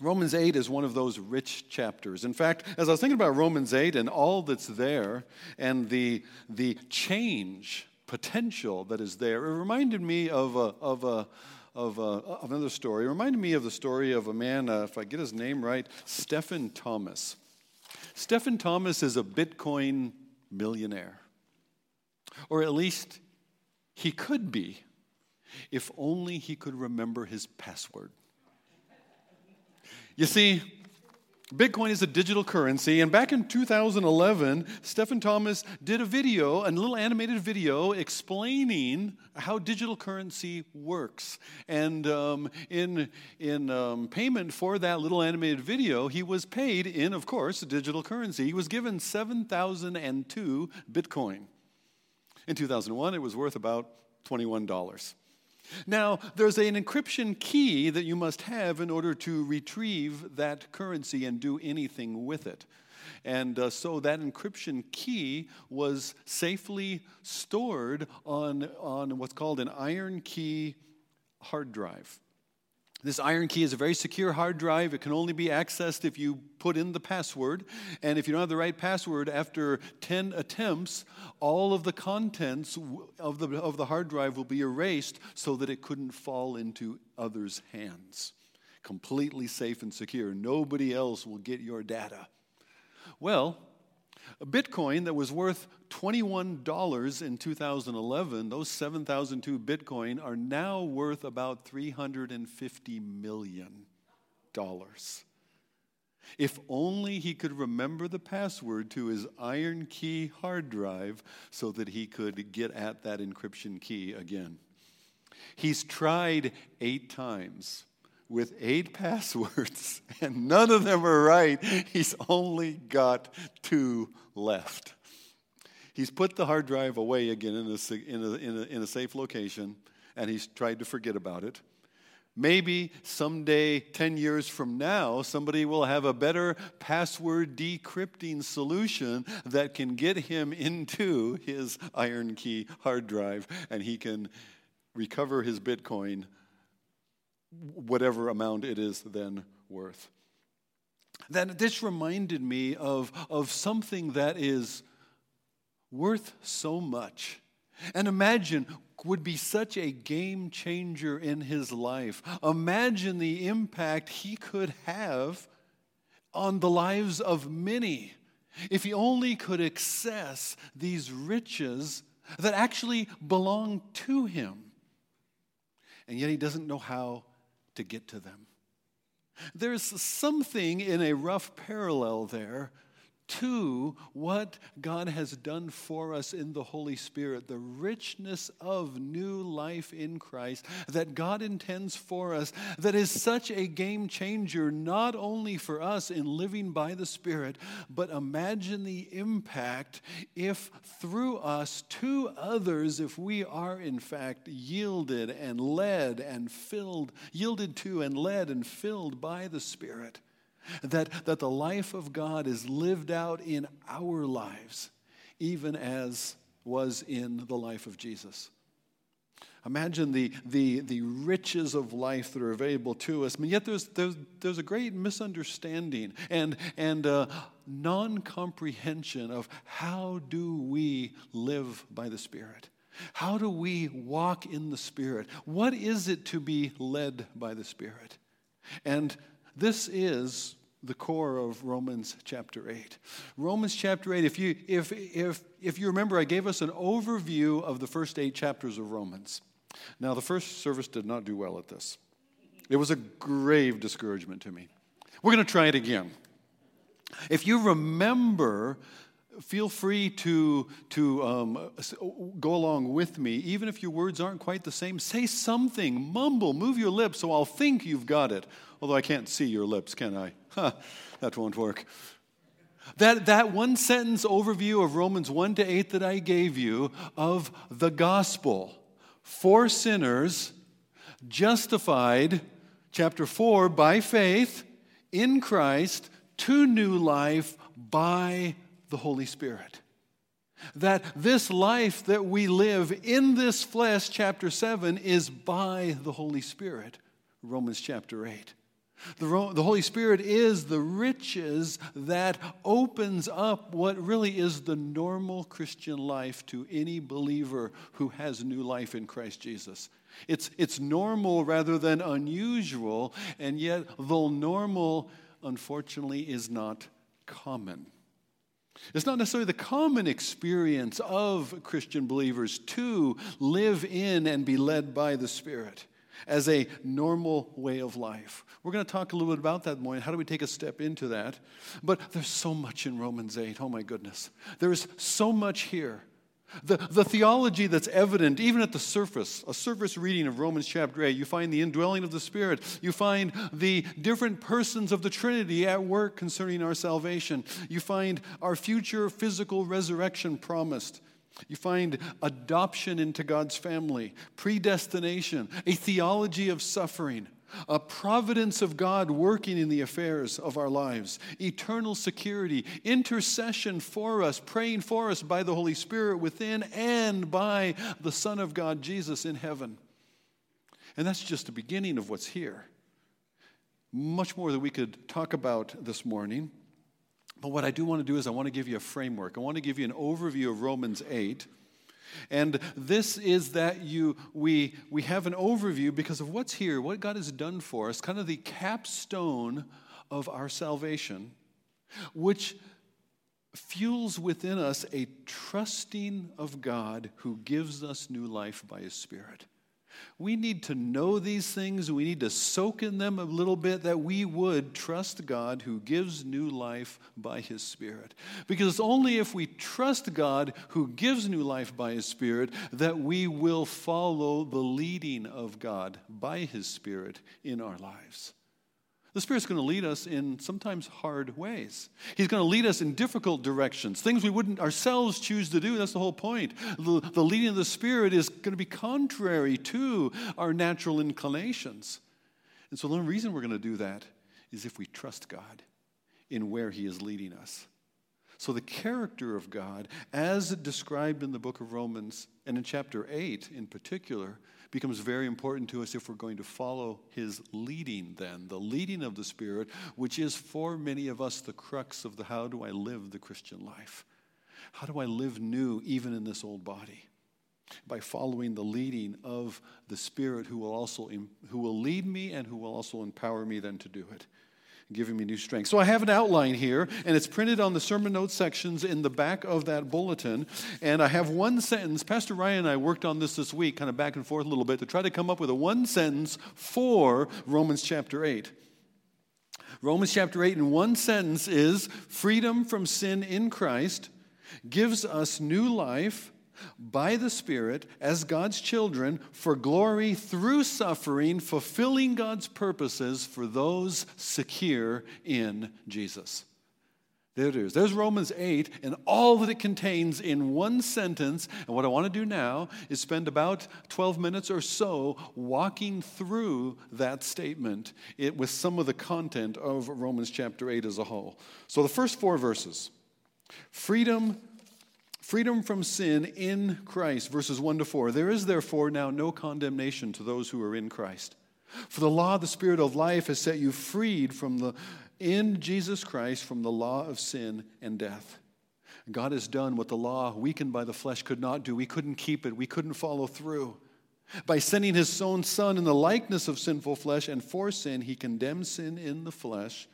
Romans 8 is one of those rich chapters. In fact, as I was thinking about Romans 8 and all that's there and the, the change potential that is there, it reminded me of, a, of, a, of, a, of another story. It reminded me of the story of a man, uh, if I get his name right, Stephen Thomas. Stephen Thomas is a Bitcoin millionaire, or at least he could be, if only he could remember his password. You see, Bitcoin is a digital currency, and back in 2011, Stephen Thomas did a video, a little animated video, explaining how digital currency works. And um, in, in um, payment for that little animated video, he was paid in, of course, digital currency. He was given 7,002 Bitcoin. In 2001, it was worth about $21. Now, there's an encryption key that you must have in order to retrieve that currency and do anything with it. And uh, so that encryption key was safely stored on, on what's called an IronKey hard drive. This IronKey is a very secure hard drive. It can only be accessed if you put in the password. And if you don't have the right password, after 10 attempts, all of the contents of the, of the hard drive will be erased so that it couldn't fall into others' hands. Completely safe and secure. Nobody else will get your data. Well, a Bitcoin that was worth $21 in 2011, those 7,002 Bitcoin are now worth about $350 million. If only he could remember the password to his IronKey hard drive so that he could get at that encryption key again. He's tried eight times with eight passwords, and none of them are right. He's only got two left. He's put the hard drive away again in a, in a, in a, in a safe location, and he's tried to forget about it. Maybe someday, 10 years from now, somebody will have a better password decrypting solution that can get him into his IronKey hard drive and he can recover his Bitcoin whatever amount it is then worth. Then this reminded me of, of something that is worth so much. And imagine would be such a game changer in his life. Imagine the impact he could have on the lives of many if he only could access these riches that actually belong to him. And yet he doesn't know how to get to them. There's something in a rough parallel there to what God has done for us in the Holy Spirit, the richness of new life in Christ that God intends for us, that is such a game changer, not only for us in living by the Spirit, but imagine the impact if through us to others, if we are in fact yielded and led and filled, yielded to and led and filled by the Spirit. That, that the life of God is lived out in our lives, even as was in the life of Jesus. Imagine the, the, the riches of life that are available to us. And yet there's, there's, there's a great misunderstanding and, and uh, non comprehension of how do we live by the Spirit? How do we walk in the Spirit? What is it to be led by the Spirit? And this is the core of Romans chapter 8. Romans chapter 8, if you, if, if, if you remember, I gave us an overview of the first eight chapters of Romans. Now, the first service did not do well at this. It was a grave discouragement to me. We're going to try it again. If you remember feel free to, to um, go along with me. Even if your words aren't quite the same, say something, mumble, move your lips so I'll think you've got it. Although I can't see your lips, can I? That won't work. That, that one sentence overview of Romans 1 to 8 that I gave you of the gospel for sinners, justified, chapter 4, by faith in Christ to new life by the Holy Spirit. That this life that we live in this flesh, chapter 7, is by the Holy Spirit, Romans chapter 8. The, the Holy Spirit is the riches that opens up what really is the normal Christian life to any believer who has new life in Christ Jesus. It's, it's normal rather than unusual, and yet, though normal, unfortunately, is not common. It's not necessarily the common experience of Christian believers to live in and be led by the Spirit as a normal way of life. We're going to talk a little bit about that morning. How do we take a step into that? But there's so much in Romans 8. Oh my goodness. There's so much here. The, the theology that's evident, even at the surface, a surface reading of Romans chapter 8, you find the indwelling of the Spirit. You find the different persons of the Trinity at work concerning our salvation. You find our future physical resurrection promised. You find adoption into God's family, predestination, a theology of suffering, a providence of God working in the affairs of our lives, eternal security, intercession for us, praying for us by the Holy Spirit within and by the Son of God, Jesus, in heaven. And that's just the beginning of what's here. Much more that we could talk about this morning. But what I do want to do is I want to give you a framework. I want to give you an overview of Romans 8. And this is that you we we have an overview because of what's here, what God has done for us, kind of the capstone of our salvation, which fuels within us a trusting of God who gives us new life by his spirit. We need to know these things. We need to soak in them a little bit that we would trust God who gives new life by His Spirit. Because it's only if we trust God who gives new life by His Spirit that we will follow the leading of God by His Spirit in our lives. The Spirit's going to lead us in sometimes hard ways. He's going to lead us in difficult directions, things we wouldn't ourselves choose to do. That's the whole point. The, the leading of the Spirit is going to be contrary to our natural inclinations. And so the only reason we're going to do that is if we trust God in where He is leading us. So, the character of God, as described in the book of Romans and in chapter 8 in particular, becomes very important to us if we're going to follow his leading, then, the leading of the Spirit, which is for many of us the crux of the how do I live the Christian life? How do I live new even in this old body? By following the leading of the Spirit who will also who will lead me and who will also empower me then to do it giving me new strength. So I have an outline here, and it's printed on the sermon notes sections in the back of that bulletin. And I have one sentence. Pastor Ryan and I worked on this this week, kind of back and forth a little bit, to try to come up with a one sentence for Romans chapter 8. Romans chapter 8 in one sentence is freedom from sin in Christ gives us new life by the Spirit as God's children for glory through suffering, fulfilling God's purposes for those secure in Jesus. There it is. There's Romans 8 and all that it contains in one sentence. And what I want to do now is spend about 12 minutes or so walking through that statement it, with some of the content of Romans chapter 8 as a whole. So the first four verses freedom Freedom from sin in Christ, verses 1 to 4. There is therefore now no condemnation to those who are in Christ. For the law of the Spirit of life has set you freed from the, in Jesus Christ from the law of sin and death. God has done what the law, weakened by the flesh, could not do. We couldn't keep it, we couldn't follow through. By sending his own Son in the likeness of sinful flesh and for sin, he condemned sin in the flesh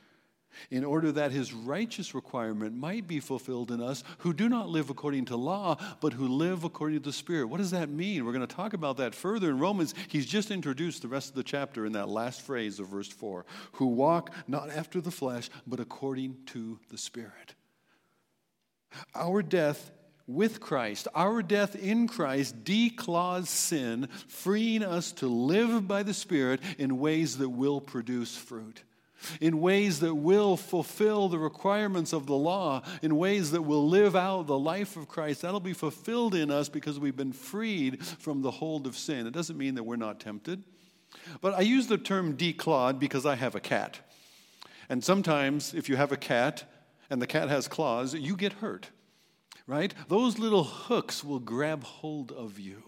in order that his righteous requirement might be fulfilled in us who do not live according to law, but who live according to the Spirit. What does that mean? We're going to talk about that further in Romans. He's just introduced the rest of the chapter in that last phrase of verse 4 who walk not after the flesh, but according to the Spirit. Our death with Christ, our death in Christ declaws sin, freeing us to live by the Spirit in ways that will produce fruit in ways that will fulfill the requirements of the law, in ways that will live out the life of Christ. That'll be fulfilled in us because we've been freed from the hold of sin. It doesn't mean that we're not tempted. But I use the term declawed because I have a cat. And sometimes, if you have a cat and the cat has claws, you get hurt, right? Those little hooks will grab hold of you.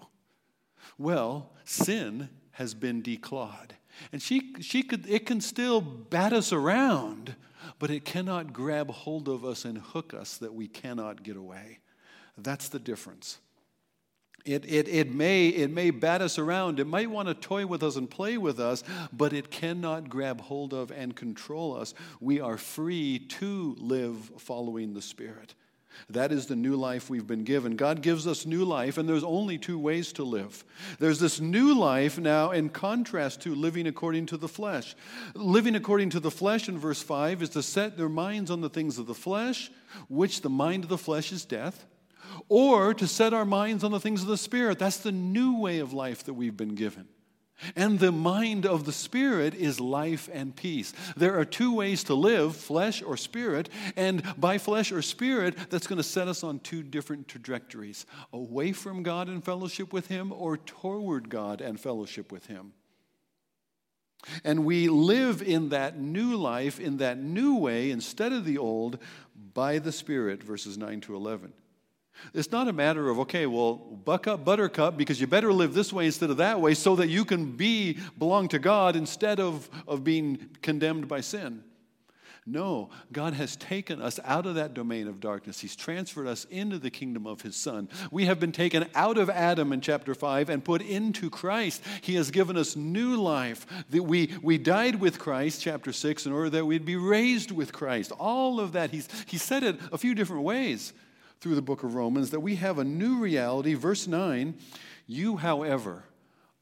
Well, sin has been declawed. And she, she could, it can still bat us around, but it cannot grab hold of us and hook us that we cannot get away. That's the difference. It, it, it, may, it may bat us around. It might want to toy with us and play with us, but it cannot grab hold of and control us. We are free to live following the Spirit. That is the new life we've been given. God gives us new life, and there's only two ways to live. There's this new life now in contrast to living according to the flesh. Living according to the flesh in verse 5 is to set their minds on the things of the flesh, which the mind of the flesh is death or to set our minds on the things of the Spirit. That's the new way of life that we've been given. And the mind of the Spirit is life and peace. There are two ways to live flesh or spirit. And by flesh or spirit, that's going to set us on two different trajectories away from God and fellowship with Him, or toward God and fellowship with Him. And we live in that new life, in that new way, instead of the old, by the Spirit, verses 9 to 11. It's not a matter of, okay, well, buck up, buttercup, because you better live this way instead of that way so that you can be, belong to God instead of, of being condemned by sin. No, God has taken us out of that domain of darkness. He's transferred us into the kingdom of His Son. We have been taken out of Adam in chapter 5 and put into Christ. He has given us new life. That we, we died with Christ, chapter 6, in order that we'd be raised with Christ. All of that, He's, he said it a few different ways through the book of Romans that we have a new reality. Verse 9 You, however,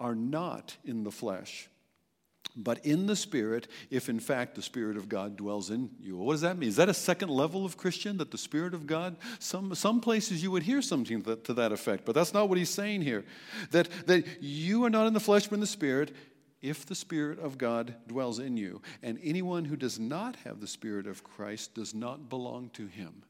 are not in the flesh, but in the Spirit, if in fact the Spirit of God dwells in you. What does that mean? Is that a second level of Christian, that the Spirit of God? Some, some places you would hear something to, to that effect, but that's not what he's saying here. That, that you are not in the flesh, but in the Spirit, if the Spirit of God dwells in you. And anyone who does not have the Spirit of Christ does not belong to him.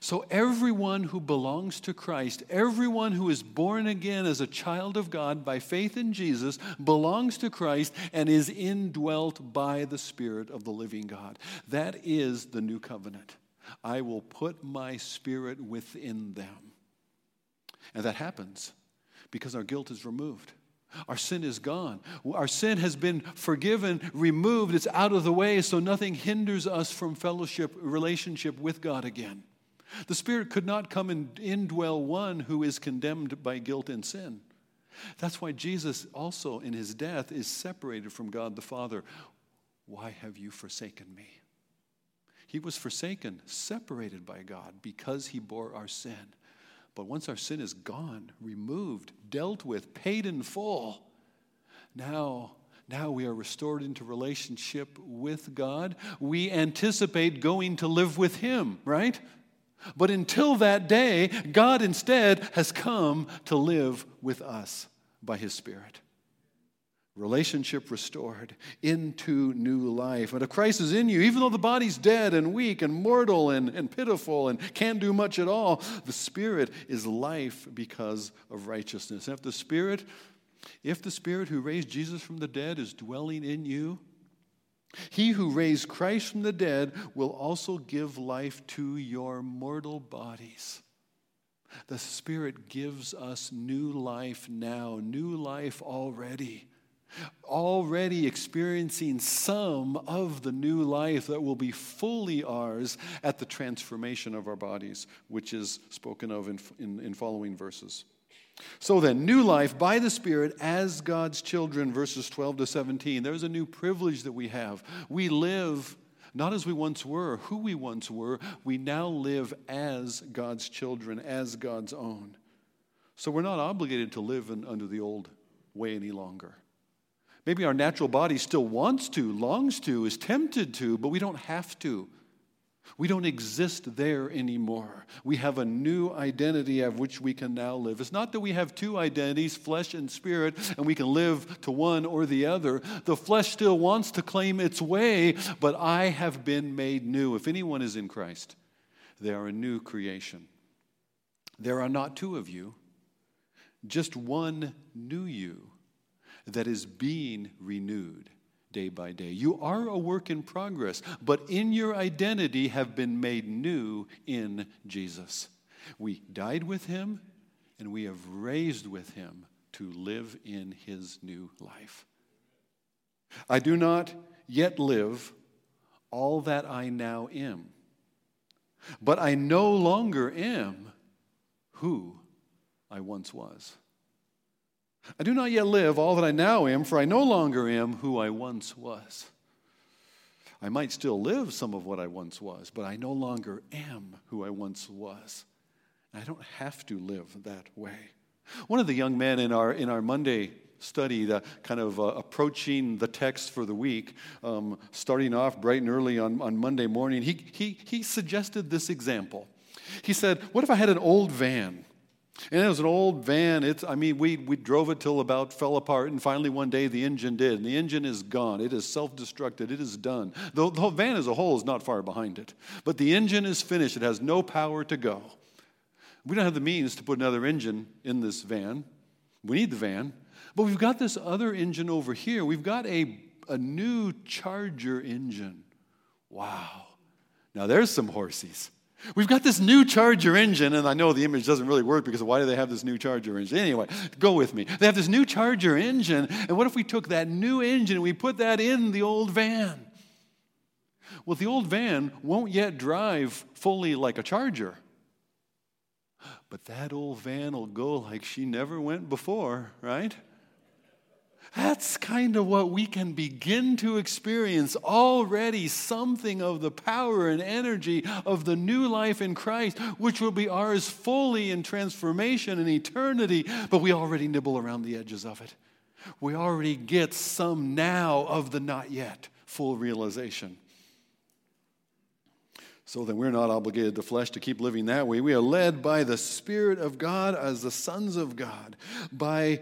So, everyone who belongs to Christ, everyone who is born again as a child of God by faith in Jesus, belongs to Christ and is indwelt by the Spirit of the living God. That is the new covenant. I will put my Spirit within them. And that happens because our guilt is removed. Our sin is gone. Our sin has been forgiven, removed. It's out of the way, so nothing hinders us from fellowship, relationship with God again. The Spirit could not come and indwell one who is condemned by guilt and sin. That's why Jesus also in his death is separated from God the Father. Why have you forsaken me? He was forsaken, separated by God because he bore our sin. But once our sin is gone, removed, dealt with, paid in full, now now we are restored into relationship with God. We anticipate going to live with Him, right? But until that day, God instead has come to live with us by His Spirit. Relationship restored into new life. And if Christ is in you, even though the body's dead and weak and mortal and, and pitiful and can't do much at all, the Spirit is life because of righteousness. And if the Spirit, if the Spirit who raised Jesus from the dead is dwelling in you, he who raised Christ from the dead will also give life to your mortal bodies. The Spirit gives us new life now, new life already. Already experiencing some of the new life that will be fully ours at the transformation of our bodies, which is spoken of in, in, in following verses. So then, new life by the Spirit as God's children, verses 12 to 17. There's a new privilege that we have. We live not as we once were, who we once were, we now live as God's children, as God's own. So we're not obligated to live in, under the old way any longer. Maybe our natural body still wants to, longs to, is tempted to, but we don't have to. We don't exist there anymore. We have a new identity of which we can now live. It's not that we have two identities, flesh and spirit, and we can live to one or the other. The flesh still wants to claim its way, but I have been made new. If anyone is in Christ, they are a new creation. There are not two of you, just one new you that is being renewed day by day. You are a work in progress, but in your identity have been made new in Jesus. We died with him and we have raised with him to live in his new life. I do not yet live all that I now am, but I no longer am who I once was. I do not yet live all that I now am, for I no longer am who I once was. I might still live some of what I once was, but I no longer am who I once was. I don't have to live that way. One of the young men in our, in our Monday study, the kind of uh, approaching the text for the week, um, starting off bright and early on, on Monday morning, he, he, he suggested this example. He said, What if I had an old van? And it was an old van. It's, I mean, we, we drove it till about fell apart, and finally one day the engine did. And the engine is gone. It is self destructed. It is done. The, the van as a whole is not far behind it. But the engine is finished. It has no power to go. We don't have the means to put another engine in this van. We need the van. But we've got this other engine over here. We've got a, a new Charger engine. Wow. Now there's some horsies. We've got this new Charger engine, and I know the image doesn't really work because why do they have this new Charger engine? Anyway, go with me. They have this new Charger engine, and what if we took that new engine and we put that in the old van? Well, the old van won't yet drive fully like a Charger. But that old van will go like she never went before, right? That's kind of what we can begin to experience already something of the power and energy of the new life in Christ, which will be ours fully in transformation and eternity, but we already nibble around the edges of it. We already get some now of the not yet full realization. So then we're not obligated to flesh to keep living that way. We are led by the Spirit of God as the sons of God, by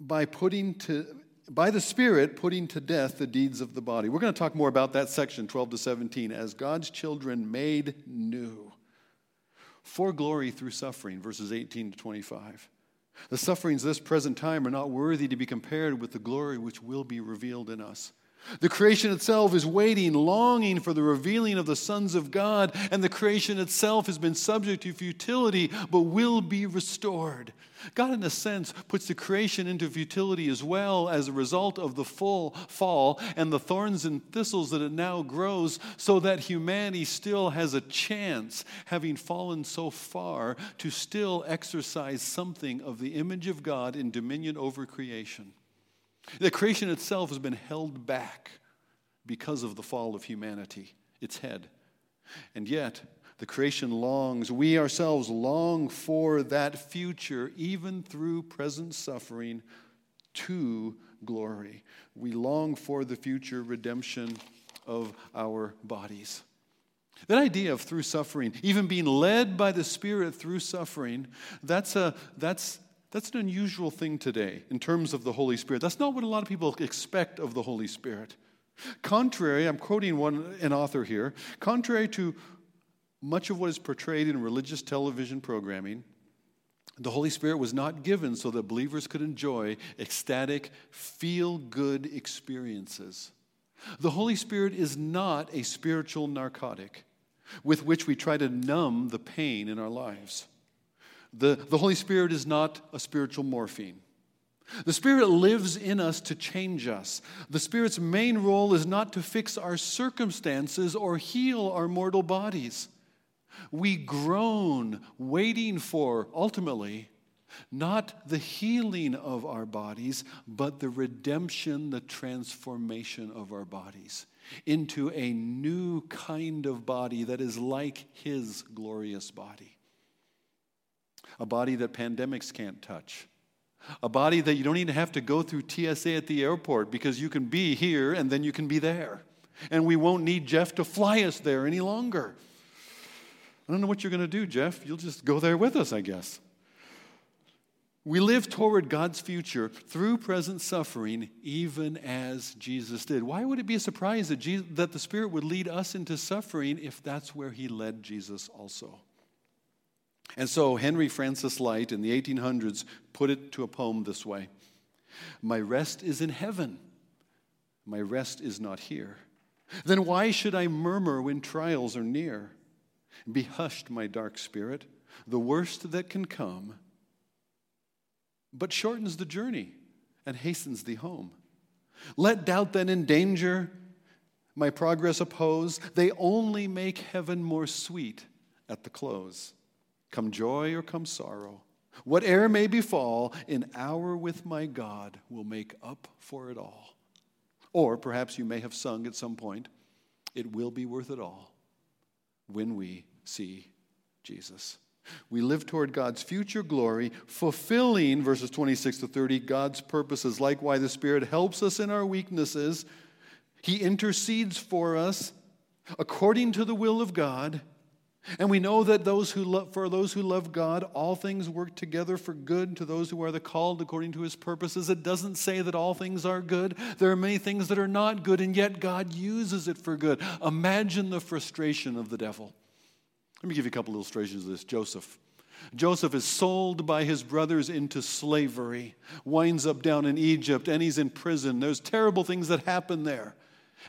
by putting to by the Spirit putting to death the deeds of the body. We're going to talk more about that section, 12 to 17, as God's children made new for glory through suffering, verses 18 to 25. The sufferings of this present time are not worthy to be compared with the glory which will be revealed in us. The creation itself is waiting, longing for the revealing of the sons of God, and the creation itself has been subject to futility but will be restored. God, in a sense, puts the creation into futility as well as a result of the full fall and the thorns and thistles that it now grows, so that humanity still has a chance, having fallen so far, to still exercise something of the image of God in dominion over creation. The creation itself has been held back because of the fall of humanity, its head. And yet, the creation longs, we ourselves long for that future, even through present suffering, to glory. We long for the future redemption of our bodies. That idea of through suffering, even being led by the Spirit through suffering, that's, a, that's, that's an unusual thing today in terms of the Holy Spirit. That's not what a lot of people expect of the Holy Spirit. Contrary, I'm quoting one an author here, contrary to much of what is portrayed in religious television programming, the Holy Spirit was not given so that believers could enjoy ecstatic, feel good experiences. The Holy Spirit is not a spiritual narcotic with which we try to numb the pain in our lives. The, the Holy Spirit is not a spiritual morphine. The Spirit lives in us to change us. The Spirit's main role is not to fix our circumstances or heal our mortal bodies. We groan, waiting for, ultimately, not the healing of our bodies, but the redemption, the transformation of our bodies into a new kind of body that is like His glorious body a body that pandemics can't touch, a body that you don't even have to go through TSA at the airport because you can be here and then you can be there. And we won't need Jeff to fly us there any longer. I don't know what you're going to do, Jeff. You'll just go there with us, I guess. We live toward God's future through present suffering, even as Jesus did. Why would it be a surprise that, Jesus, that the Spirit would lead us into suffering if that's where He led Jesus also? And so Henry Francis Lyte in the 1800s put it to a poem this way My rest is in heaven, my rest is not here. Then why should I murmur when trials are near? Be hushed, my dark spirit, the worst that can come, but shortens the journey and hastens thee home. Let doubt then endanger my progress oppose. They only make heaven more sweet at the close. Come joy or come sorrow, whate'er may befall, an hour with my God will make up for it all. Or perhaps you may have sung at some point, it will be worth it all when we see Jesus. We live toward God's future glory, fulfilling, verses 26 to 30, God's purposes. Likewise, the Spirit helps us in our weaknesses. He intercedes for us according to the will of God. And we know that those who love, for those who love God, all things work together for good to those who are the called according to his purposes. It doesn't say that all things are good. There are many things that are not good, and yet God uses it for good. Imagine the frustration of the devil. Let me give you a couple illustrations of this. Joseph. Joseph is sold by his brothers into slavery, winds up down in Egypt, and he's in prison. There's terrible things that happen there.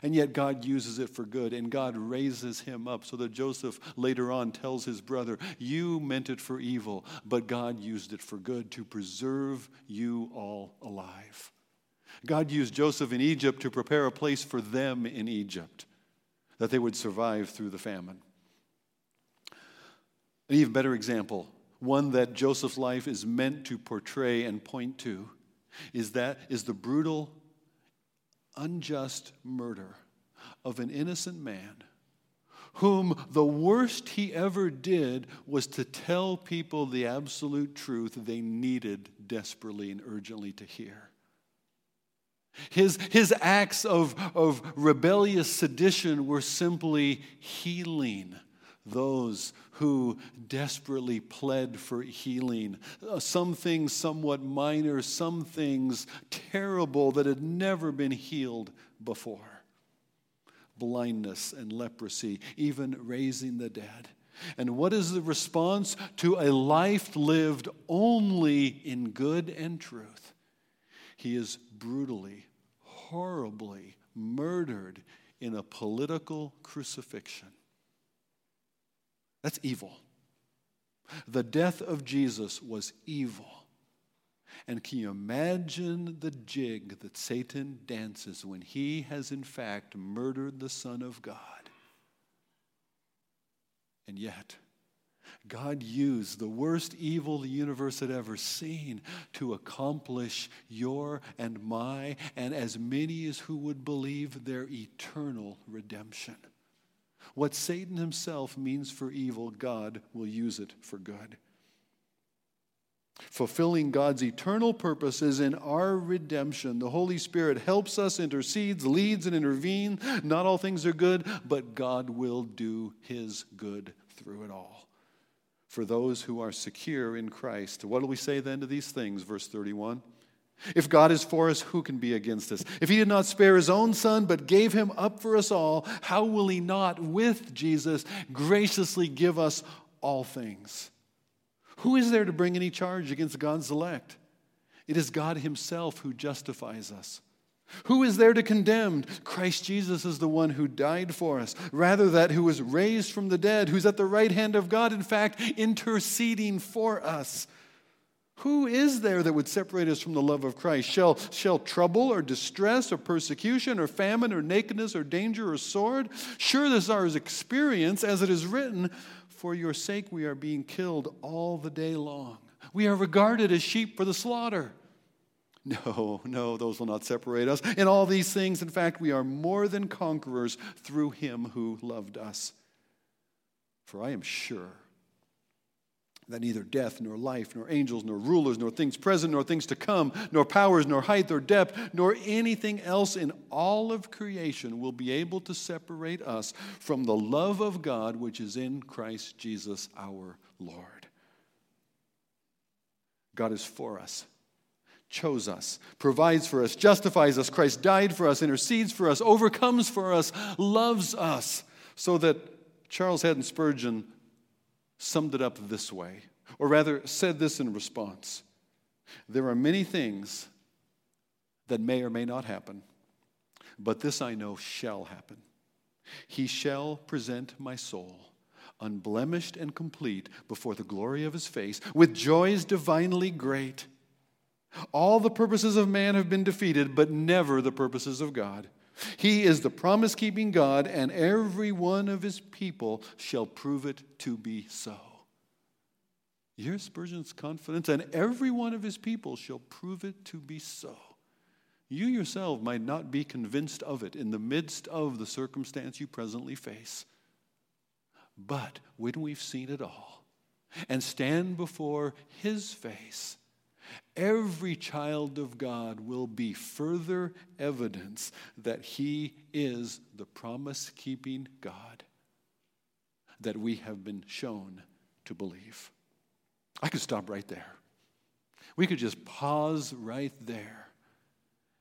And yet God uses it for good, and God raises him up so that Joseph later on tells his brother, You meant it for evil, but God used it for good to preserve you all alive. God used Joseph in Egypt to prepare a place for them in Egypt that they would survive through the famine. An even better example, one that Joseph's life is meant to portray and point to, is that is the brutal unjust murder of an innocent man whom the worst he ever did was to tell people the absolute truth they needed desperately and urgently to hear. His, his acts of, of rebellious sedition were simply healing those who desperately pled for healing. Uh, some things somewhat minor, some things terrible that had never been healed before blindness and leprosy, even raising the dead. And what is the response to a life lived only in good and truth? He is brutally, horribly murdered in a political crucifixion. That's evil. The death of Jesus was evil. And can you imagine the jig that Satan dances when he has, in fact, murdered the Son of God? And yet, God used the worst evil the universe had ever seen to accomplish your and my, and as many as who would believe, their eternal redemption. What Satan himself means for evil, God will use it for good. Fulfilling God's eternal purposes in our redemption, the Holy Spirit helps us, intercedes, leads, and intervenes. Not all things are good, but God will do his good through it all. For those who are secure in Christ. What do we say then to these things? Verse 31. If God is for us, who can be against us? If he did not spare his own son, but gave him up for us all, how will he not, with Jesus, graciously give us all things? Who is there to bring any charge against God's elect? It is God himself who justifies us. Who is there to condemn? Christ Jesus is the one who died for us. Rather, that who was raised from the dead, who's at the right hand of God, in fact, interceding for us. Who is there that would separate us from the love of Christ? Shall, shall trouble or distress or persecution or famine or nakedness or danger or sword? Sure, this is our experience, as it is written, For your sake we are being killed all the day long. We are regarded as sheep for the slaughter. No, no, those will not separate us. In all these things, in fact, we are more than conquerors through him who loved us. For I am sure that neither death, nor life, nor angels, nor rulers, nor things present, nor things to come, nor powers, nor height, nor depth, nor anything else in all of creation will be able to separate us from the love of God which is in Christ Jesus our Lord. God is for us, chose us, provides for us, justifies us. Christ died for us, intercedes for us, overcomes for us, loves us, so that Charles Haddon Spurgeon summed it up this way, or rather said this in response There are many things that may or may not happen, but this I know shall happen. He shall present my soul unblemished and complete before the glory of his face with joys divinely great. All the purposes of man have been defeated, but never the purposes of God. He is the promise keeping God, and every one of his people shall prove it to be so. Here's Spurgeon's confidence, and every one of his people shall prove it to be so. You yourself might not be convinced of it in the midst of the circumstance you presently face. But when we've seen it all and stand before his face, every child of God will be further evidence that He is the promise keeping God that we have been shown to believe. I could stop right there. We could just pause right there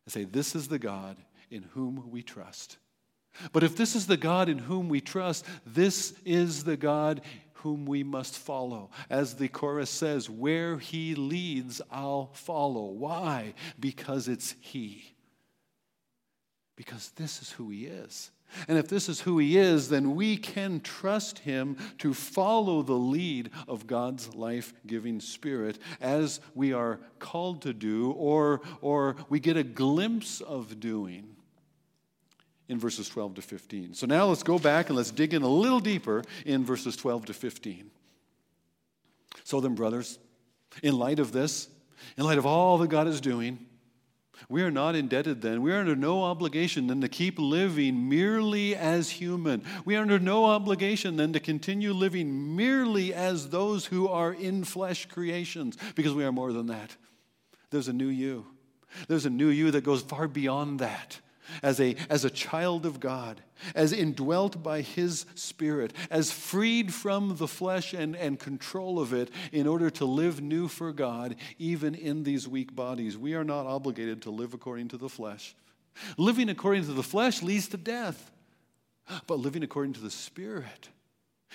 and say, This is the God in whom we trust. But if this is the God in whom we trust, this is the God whom we must follow. As the chorus says, where he leads, I'll follow. Why? Because it's he. Because this is who he is. And if this is who he is, then we can trust him to follow the lead of God's life giving spirit as we are called to do, or, or we get a glimpse of doing in verses 12 to 15. So now let's go back and let's dig in a little deeper in verses 12 to 15. So then, brothers, in light of this, in light of all that God is doing, we are not indebted then. We are under no obligation then to keep living merely as human. We are under no obligation then to continue living merely as those who are in flesh creations, because we are more than that. There's a new you. There's a new you that goes far beyond that as a, as a child of God, as indwelt by His Spirit, as freed from the flesh and, and control of it in order to live new for God, even in these weak bodies. We are not obligated to live according to the flesh. Living according to the flesh leads to death, but living according to the Spirit,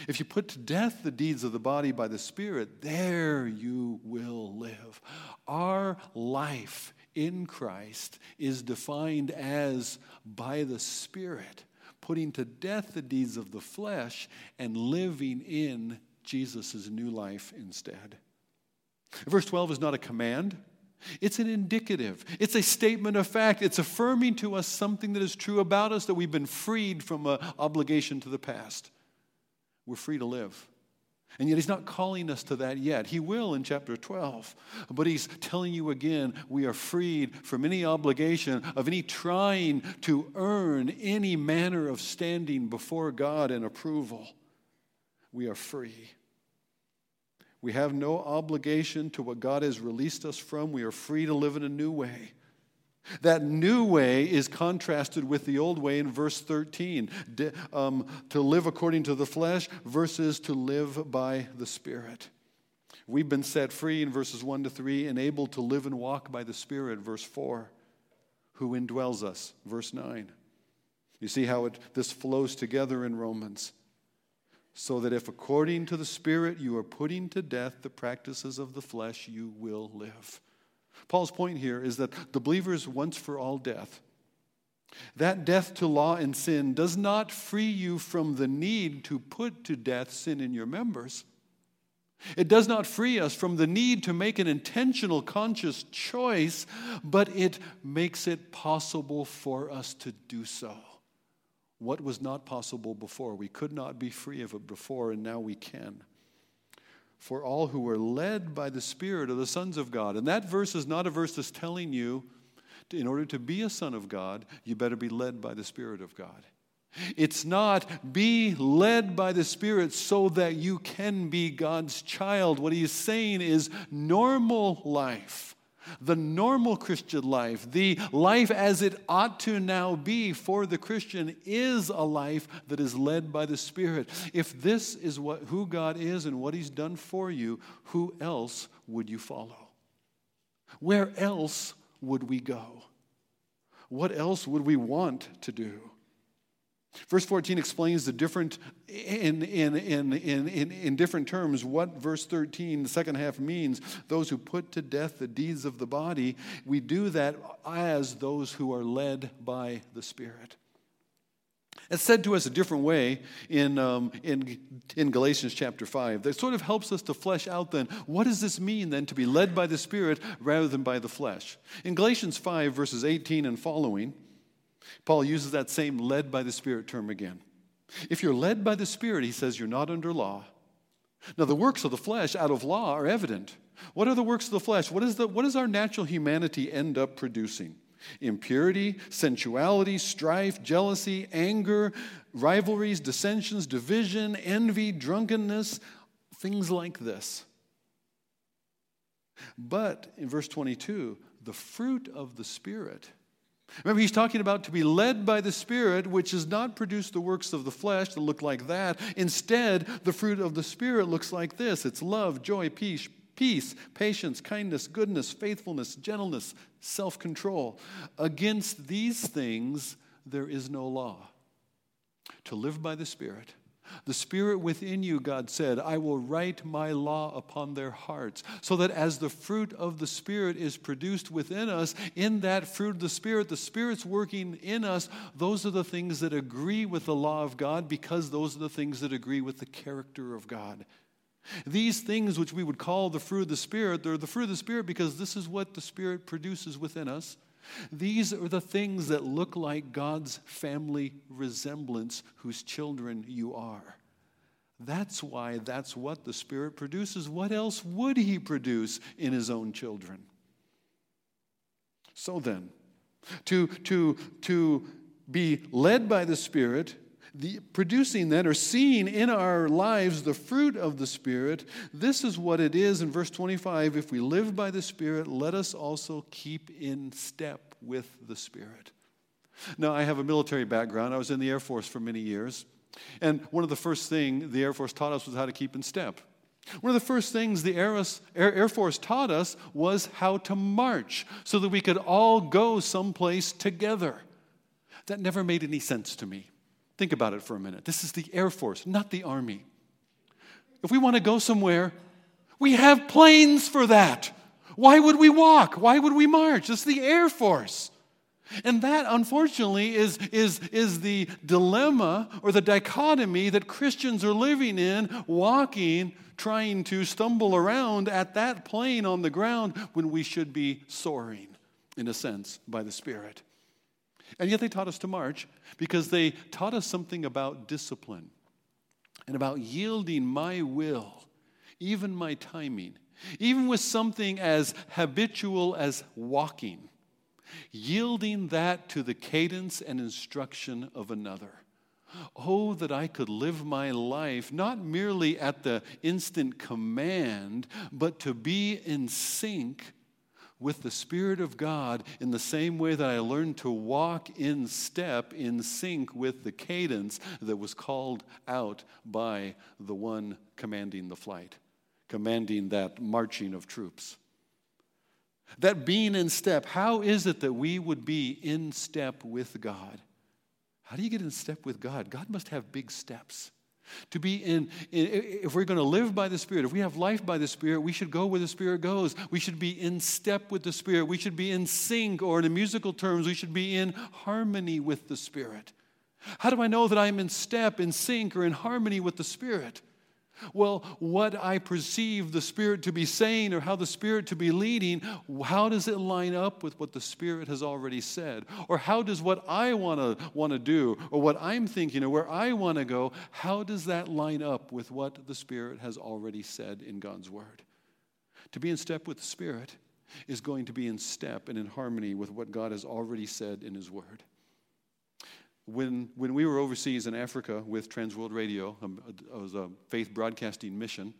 if you put to death the deeds of the body by the Spirit, there you will live. Our life in Christ is defined as by the Spirit, putting to death the deeds of the flesh and living in Jesus' new life instead. Verse 12 is not a command. It's an indicative. It's a statement of fact. It's affirming to us something that is true about us that we've been freed from an obligation to the past. We're free to live. And yet, he's not calling us to that yet. He will in chapter 12. But he's telling you again we are freed from any obligation of any trying to earn any manner of standing before God and approval. We are free. We have no obligation to what God has released us from. We are free to live in a new way. That new way is contrasted with the old way in verse 13 um, to live according to the flesh versus to live by the Spirit. We've been set free in verses 1 to 3 and able to live and walk by the Spirit, verse 4, who indwells us, verse 9. You see how it, this flows together in Romans. So that if according to the Spirit you are putting to death the practices of the flesh, you will live. Paul's point here is that the believer's once for all death, that death to law and sin, does not free you from the need to put to death sin in your members. It does not free us from the need to make an intentional, conscious choice, but it makes it possible for us to do so. What was not possible before? We could not be free of it before, and now we can for all who are led by the Spirit of the sons of God. And that verse is not a verse that's telling you, in order to be a son of God, you better be led by the Spirit of God. It's not be led by the Spirit so that you can be God's child. What he's saying is normal life the normal Christian life, the life as it ought to now be for the Christian, is a life that is led by the Spirit. If this is what, who God is and what He's done for you, who else would you follow? Where else would we go? What else would we want to do? Verse 14 explains the different, in, in, in, in, in, in different terms, what verse 13, the second half, means. Those who put to death the deeds of the body, we do that as those who are led by the Spirit. It's said to us a different way in, um, in, in Galatians chapter 5. That sort of helps us to flesh out then what does this mean then to be led by the Spirit rather than by the flesh? In Galatians 5, verses 18 and following, Paul uses that same led by the Spirit term again. If you're led by the Spirit, he says you're not under law. Now, the works of the flesh out of law are evident. What are the works of the flesh? What, is the, what does our natural humanity end up producing? impurity, sensuality, strife, jealousy, anger, rivalries, dissensions, division, envy, drunkenness, things like this. But in verse 22, the fruit of the Spirit. Remember, he's talking about to be led by the Spirit, which does not produce the works of the flesh that look like that. Instead, the fruit of the Spirit looks like this it's love, joy, peace, peace, patience, kindness, goodness, faithfulness, gentleness, self control. Against these things there is no law. To live by the Spirit. The Spirit within you, God said, I will write my law upon their hearts, so that as the fruit of the Spirit is produced within us, in that fruit of the Spirit, the Spirit's working in us, those are the things that agree with the law of God because those are the things that agree with the character of God. These things, which we would call the fruit of the Spirit, they're the fruit of the Spirit because this is what the Spirit produces within us. These are the things that look like God's family resemblance, whose children you are. That's why that's what the Spirit produces. What else would He produce in His own children? So then, to, to, to be led by the Spirit the, producing then or seeing in our lives the fruit of the Spirit, this is what it is in verse 25. If we live by the Spirit, let us also keep in step with the Spirit. Now, I have a military background. I was in the Air Force for many years. And one of the first things the Air Force taught us was how to keep in step. One of the first things the Air, Air Force taught us was how to march so that we could all go someplace together. That never made any sense to me. Think about it for a minute. This is the Air Force, not the Army. If we want to go somewhere, we have planes for that. Why would we walk? Why would we march? It's the Air Force. And that, unfortunately, is, is, is the dilemma or the dichotomy that Christians are living in, walking, trying to stumble around at that plane on the ground when we should be soaring, in a sense, by the Spirit. And yet they taught us to march because they taught us something about discipline and about yielding my will, even my timing, even with something as habitual as walking, yielding that to the cadence and instruction of another. Oh, that I could live my life not merely at the instant command, but to be in sync with the Spirit of God in the same way that I learned to walk in step, in sync with the cadence that was called out by the one commanding the flight, commanding that marching of troops. That being in step, how is it that we would be in step with God? How do you get in step with God? God must have big steps. To be in, in, if we're going to live by the Spirit, if we have life by the Spirit, we should go where the Spirit goes. We should be in step with the Spirit. We should be in sync, or in musical terms, we should be in harmony with the Spirit. How do I know that I'm in step, in sync, or in harmony with the Spirit? Well, what I perceive the Spirit to be saying or how the Spirit to be leading, how does it line up with what the Spirit has already said? Or how does what I want to want to do or what I'm thinking or where I want to go, how does that line up with what the Spirit has already said in God's Word? To be in step with the Spirit is going to be in step and in harmony with what God has already said in His Word when, when we were overseas in Africa with Trans World Radio, um, it was a faith broadcasting mission.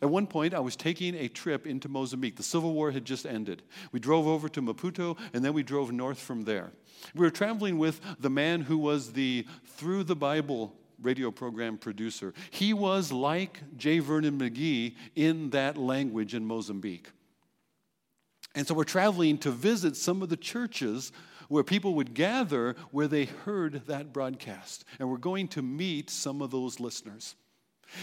At one point, I was taking a trip into Mozambique. The Civil War had just ended. We drove over to Maputo, and then we drove north from there. We were traveling with the man who was the Through the Bible radio program producer. He was like J. Vernon McGee in that language in Mozambique. And so we're traveling to visit some of the churches where people would gather where they heard that broadcast. And we're going to meet some of those listeners.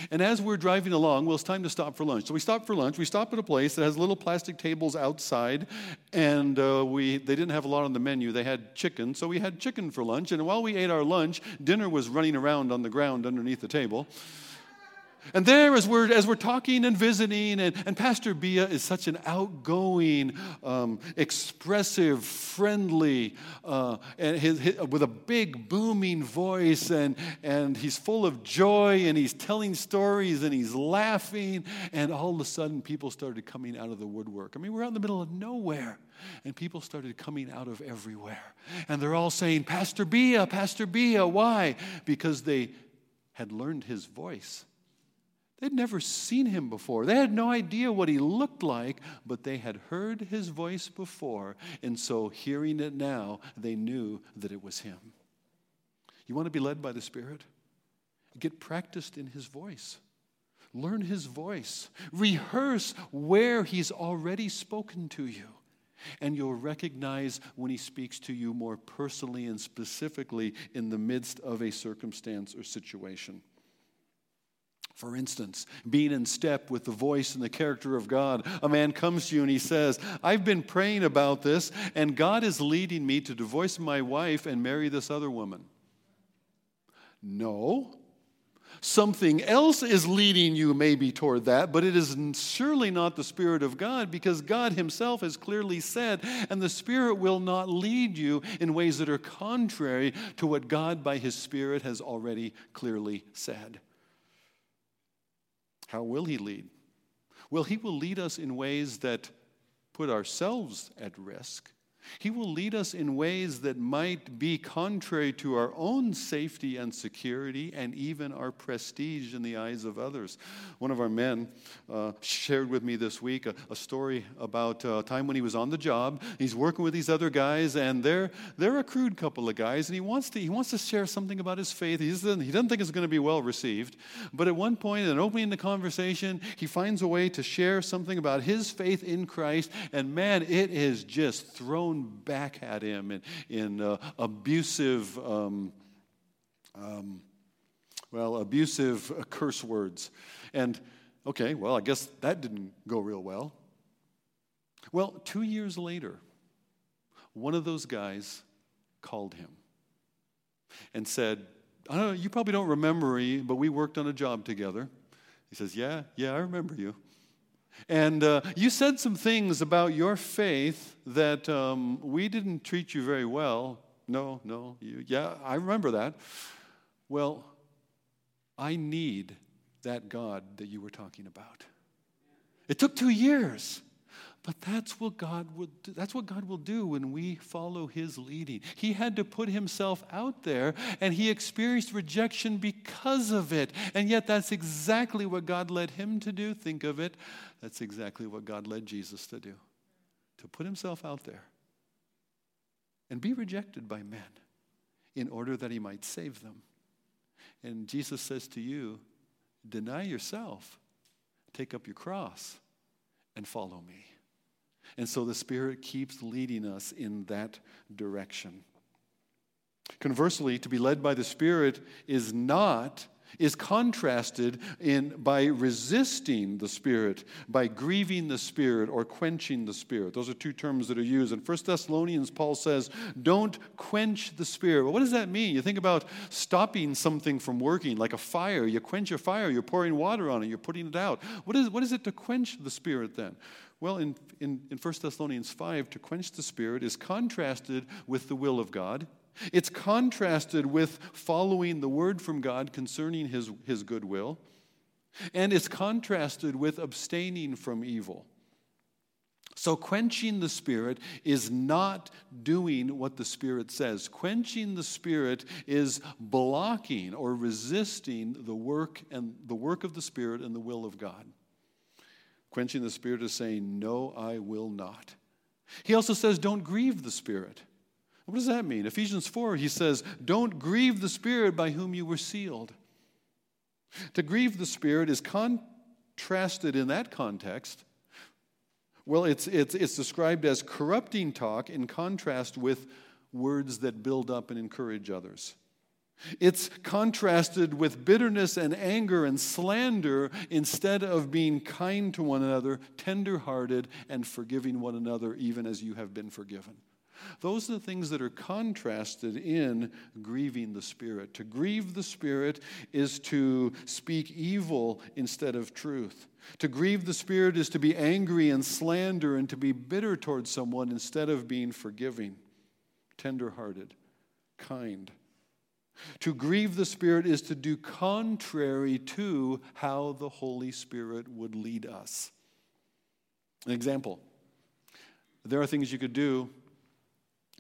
And as we're driving along, well, it's time to stop for lunch. So we stop for lunch. We stop at a place that has little plastic tables outside, and uh, we they didn't have a lot on the menu. They had chicken, so we had chicken for lunch. And while we ate our lunch, dinner was running around on the ground underneath the table. And there, as we're, as we're talking and visiting, and, and Pastor Bia is such an outgoing, um, expressive, friendly, uh, and his, his, with a big booming voice, and, and he's full of joy, and he's telling stories, and he's laughing, and all of a sudden, people started coming out of the woodwork. I mean, we're out in the middle of nowhere, and people started coming out of everywhere. And they're all saying, Pastor Bia, Pastor Bia. Why? Because they had learned his voice. They'd never seen him before. They had no idea what he looked like, but they had heard his voice before. And so, hearing it now, they knew that it was him. You want to be led by the Spirit? Get practiced in his voice. Learn his voice. Rehearse where he's already spoken to you. And you'll recognize when he speaks to you more personally and specifically in the midst of a circumstance or situation. For instance, being in step with the voice and the character of God. A man comes to you and he says, I've been praying about this, and God is leading me to divorce my wife and marry this other woman. No. Something else is leading you, maybe, toward that, but it is surely not the Spirit of God because God Himself has clearly said, and the Spirit will not lead you in ways that are contrary to what God, by His Spirit, has already clearly said. How will He lead? Well, He will lead us in ways that put ourselves at risk he will lead us in ways that might be contrary to our own safety and security and even our prestige in the eyes of others. One of our men uh, shared with me this week a, a story about a time when he was on the job. He's working with these other guys, and they're, they're a crude couple of guys, and he wants to, he wants to share something about his faith. He doesn't, he doesn't think it's going to be well received. But at one point, in opening the conversation, he finds a way to share something about his faith in Christ, and man, it is just thrown back at him in, in uh, abusive, um, um, well, abusive uh, curse words. And okay, well, I guess that didn't go real well. Well, two years later, one of those guys called him and said, I don't know, you probably don't remember me, but we worked on a job together. He says, Yeah, yeah, I remember you. And uh, you said some things about your faith that um, we didn't treat you very well. No, no, you, yeah, I remember that. Well, I need that God that you were talking about. It took two years. But that's what God would do. that's what God will do when we follow his leading. He had to put himself out there and he experienced rejection because of it. And yet that's exactly what God led him to do. Think of it. That's exactly what God led Jesus to do. To put himself out there and be rejected by men in order that he might save them. And Jesus says to you, deny yourself, take up your cross and follow me. And so the Spirit keeps leading us in that direction. Conversely, to be led by the Spirit is not is contrasted in by resisting the spirit by grieving the spirit or quenching the spirit. Those are two terms that are used. In 1 thessalonians paul says don't quench the spirit. Well what does that mean? You think about stopping something from working like a fire. You quench a fire. You're pouring water on it. You're putting it out. What is, what is it to quench the spirit then well, in, in, in 1 Thessalonians 5, to quench the Spirit is contrasted with the will of God. It's contrasted with following the word from God concerning his, his good will. And it's contrasted with abstaining from evil. So, quenching the Spirit is not doing what the Spirit says. Quenching the Spirit is blocking or resisting the work and the work of the Spirit and the will of God. Quenching the Spirit is saying, No, I will not. He also says, Don't grieve the Spirit. What does that mean? Ephesians 4, he says, Don't grieve the Spirit by whom you were sealed. To grieve the Spirit is contrasted in that context. Well, it's, it's, it's described as corrupting talk in contrast with words that build up and encourage others. It's contrasted with bitterness and anger and slander instead of being kind to one another, tender-hearted, and forgiving one another, even as you have been forgiven. Those are the things that are contrasted in grieving the Spirit. To grieve the Spirit is to speak evil instead of truth. To grieve the Spirit is to be angry and slander and to be bitter towards someone instead of being forgiving, tenderhearted, kind. To grieve the Spirit is to do contrary to how the Holy Spirit would lead us. An example there are things you could do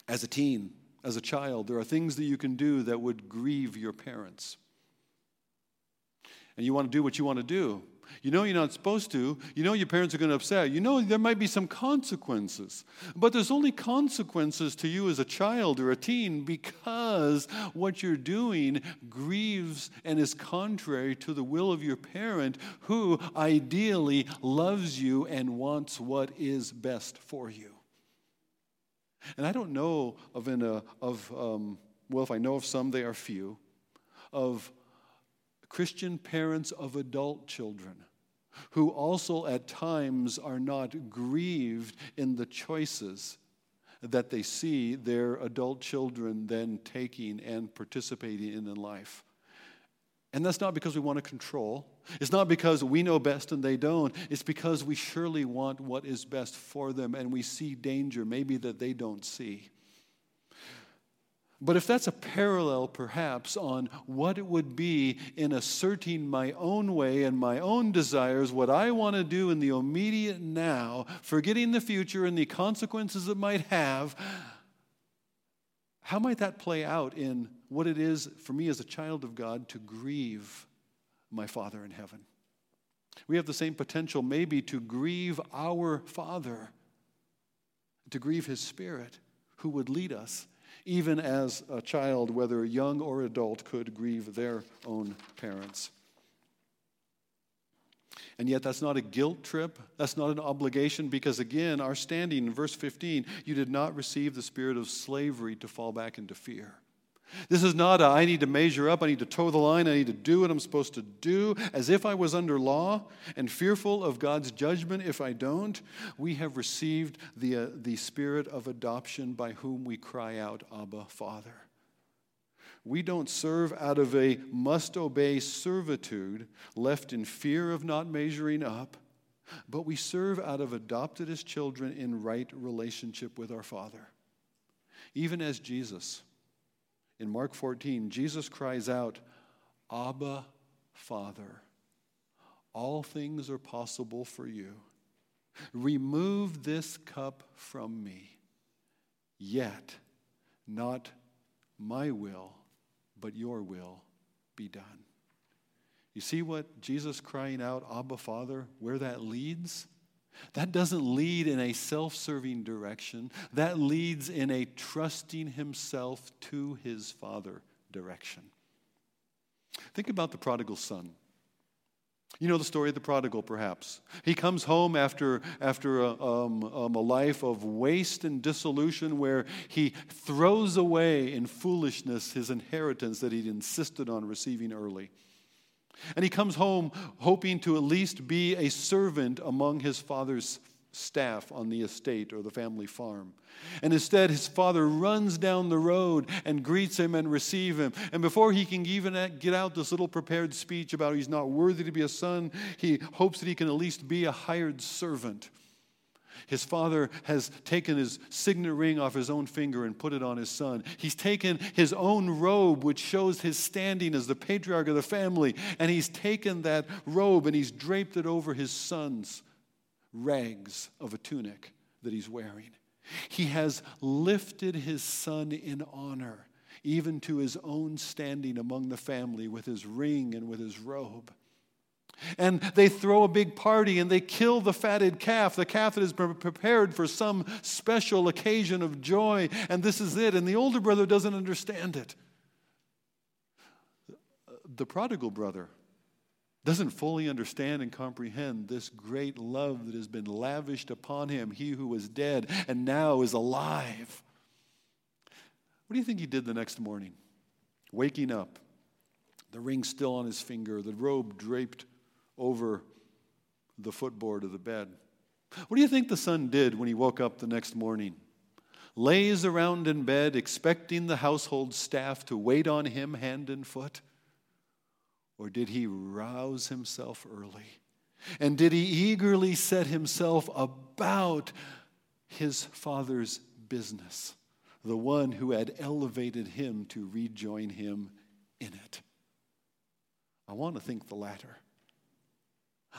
as a teen, as a child. There are things that you can do that would grieve your parents. And you want to do what you want to do. You know you're not supposed to. You know your parents are going to upset. You know there might be some consequences. But there's only consequences to you as a child or a teen because what you're doing grieves and is contrary to the will of your parent who ideally loves you and wants what is best for you. And I don't know of, an, uh, of um, well, if I know of some, they are few, of Christian parents of adult children who also at times are not grieved in the choices that they see their adult children then taking and participating in in life. And that's not because we want to control. It's not because we know best and they don't. It's because we surely want what is best for them and we see danger, maybe that they don't see. But if that's a parallel, perhaps, on what it would be in asserting my own way and my own desires, what I want to do in the immediate now, forgetting the future and the consequences it might have, how might that play out in what it is for me as a child of God to grieve my Father in heaven? We have the same potential, maybe, to grieve our Father, to grieve His Spirit, who would lead us even as a child, whether young or adult, could grieve their own parents. And yet, that's not a guilt trip. That's not an obligation because, again, our standing in verse 15, you did not receive the spirit of slavery to fall back into fear. This is not a, I need to measure up, I need to toe the line, I need to do what I'm supposed to do, as if I was under law and fearful of God's judgment if I don't. We have received the, uh, the spirit of adoption by whom we cry out, Abba, Father. We don't serve out of a must obey servitude left in fear of not measuring up, but we serve out of adopted as children in right relationship with our Father. Even as Jesus in Mark 14, Jesus cries out, Abba, Father, all things are possible for you. Remove this cup from me, yet not my will, but your will be done. You see what Jesus crying out, Abba, Father, where that leads? That doesn't lead in a self serving direction. That leads in a trusting himself to his Father direction. Think about the prodigal son. You know the story of the prodigal, perhaps. He comes home after, after a, um, um, a life of waste and dissolution where he throws away in foolishness his inheritance that he'd insisted on receiving early. And he comes home hoping to at least be a servant among his father's staff on the estate or the family farm. And instead, his father runs down the road and greets him and receive him. And before he can even get out this little prepared speech about he's not worthy to be a son, he hopes that he can at least be a hired servant. His father has taken his signet ring off his own finger and put it on his son. He's taken his own robe, which shows his standing as the patriarch of the family, and he's taken that robe and he's draped it over his son's rags of a tunic that he's wearing. He has lifted his son in honor, even to his own standing among the family with his ring and with his robe. And they throw a big party and they kill the fatted calf, the calf that been prepared for some special occasion of joy. And this is it. And the older brother doesn't understand it. The prodigal brother doesn't fully understand and comprehend this great love that has been lavished upon him, he who was dead and now is alive. What do you think he did the next morning? waking up, the ring still on his finger, the robe draped over the footboard of the bed. What do you think the son did when he woke up the next morning? Lays around in bed, expecting the household staff to wait on him hand and foot? Or did he rouse himself early? And did he eagerly set himself about his father's business, the one who had elevated him to rejoin him in it? I want to think the latter.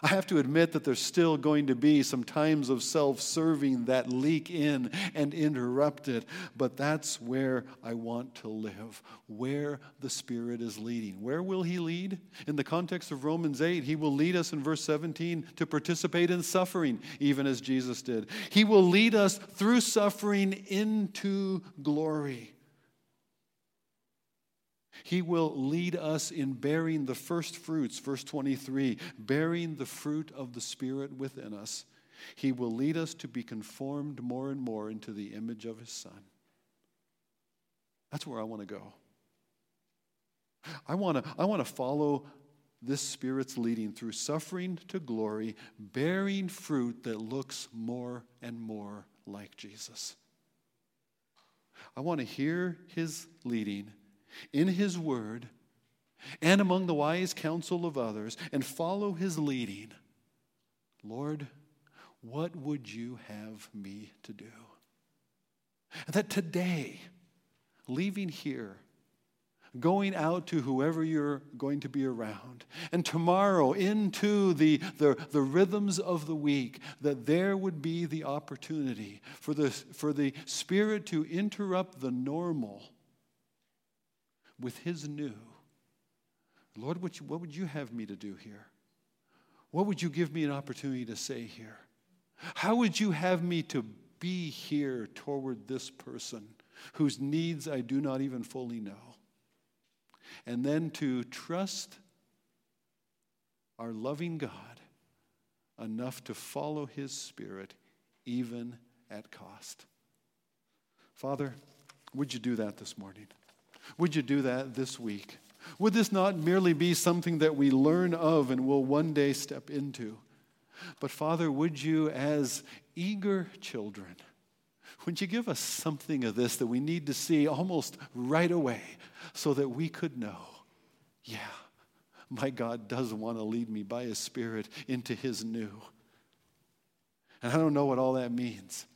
I have to admit that there's still going to be some times of self serving that leak in and interrupt it, but that's where I want to live, where the Spirit is leading. Where will He lead? In the context of Romans 8, He will lead us in verse 17 to participate in suffering, even as Jesus did. He will lead us through suffering into glory. He will lead us in bearing the first fruits, verse 23, bearing the fruit of the Spirit within us. He will lead us to be conformed more and more into the image of His Son. That's where I want to go. I want to, I want to follow this Spirit's leading through suffering to glory, bearing fruit that looks more and more like Jesus. I want to hear His leading in His Word and among the wise counsel of others and follow His leading. Lord, what would you have me to do? That today, leaving here, going out to whoever you're going to be around, and tomorrow into the, the, the rhythms of the week, that there would be the opportunity for the, for the Spirit to interrupt the normal with his new. Lord, what, you, what would you have me to do here? What would you give me an opportunity to say here? How would you have me to be here toward this person whose needs I do not even fully know? And then to trust our loving God enough to follow his spirit even at cost. Father, would you do that this morning? Would you do that this week? Would this not merely be something that we learn of and will one day step into? But Father, would you, as eager children, would you give us something of this that we need to see almost right away so that we could know, yeah, my God does want to lead me by His Spirit into His new. And I don't know what all that means,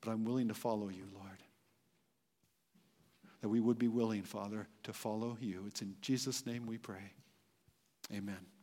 but I'm willing to follow you, Lord that we would be willing, Father, to follow you. It's in Jesus' name we pray. Amen.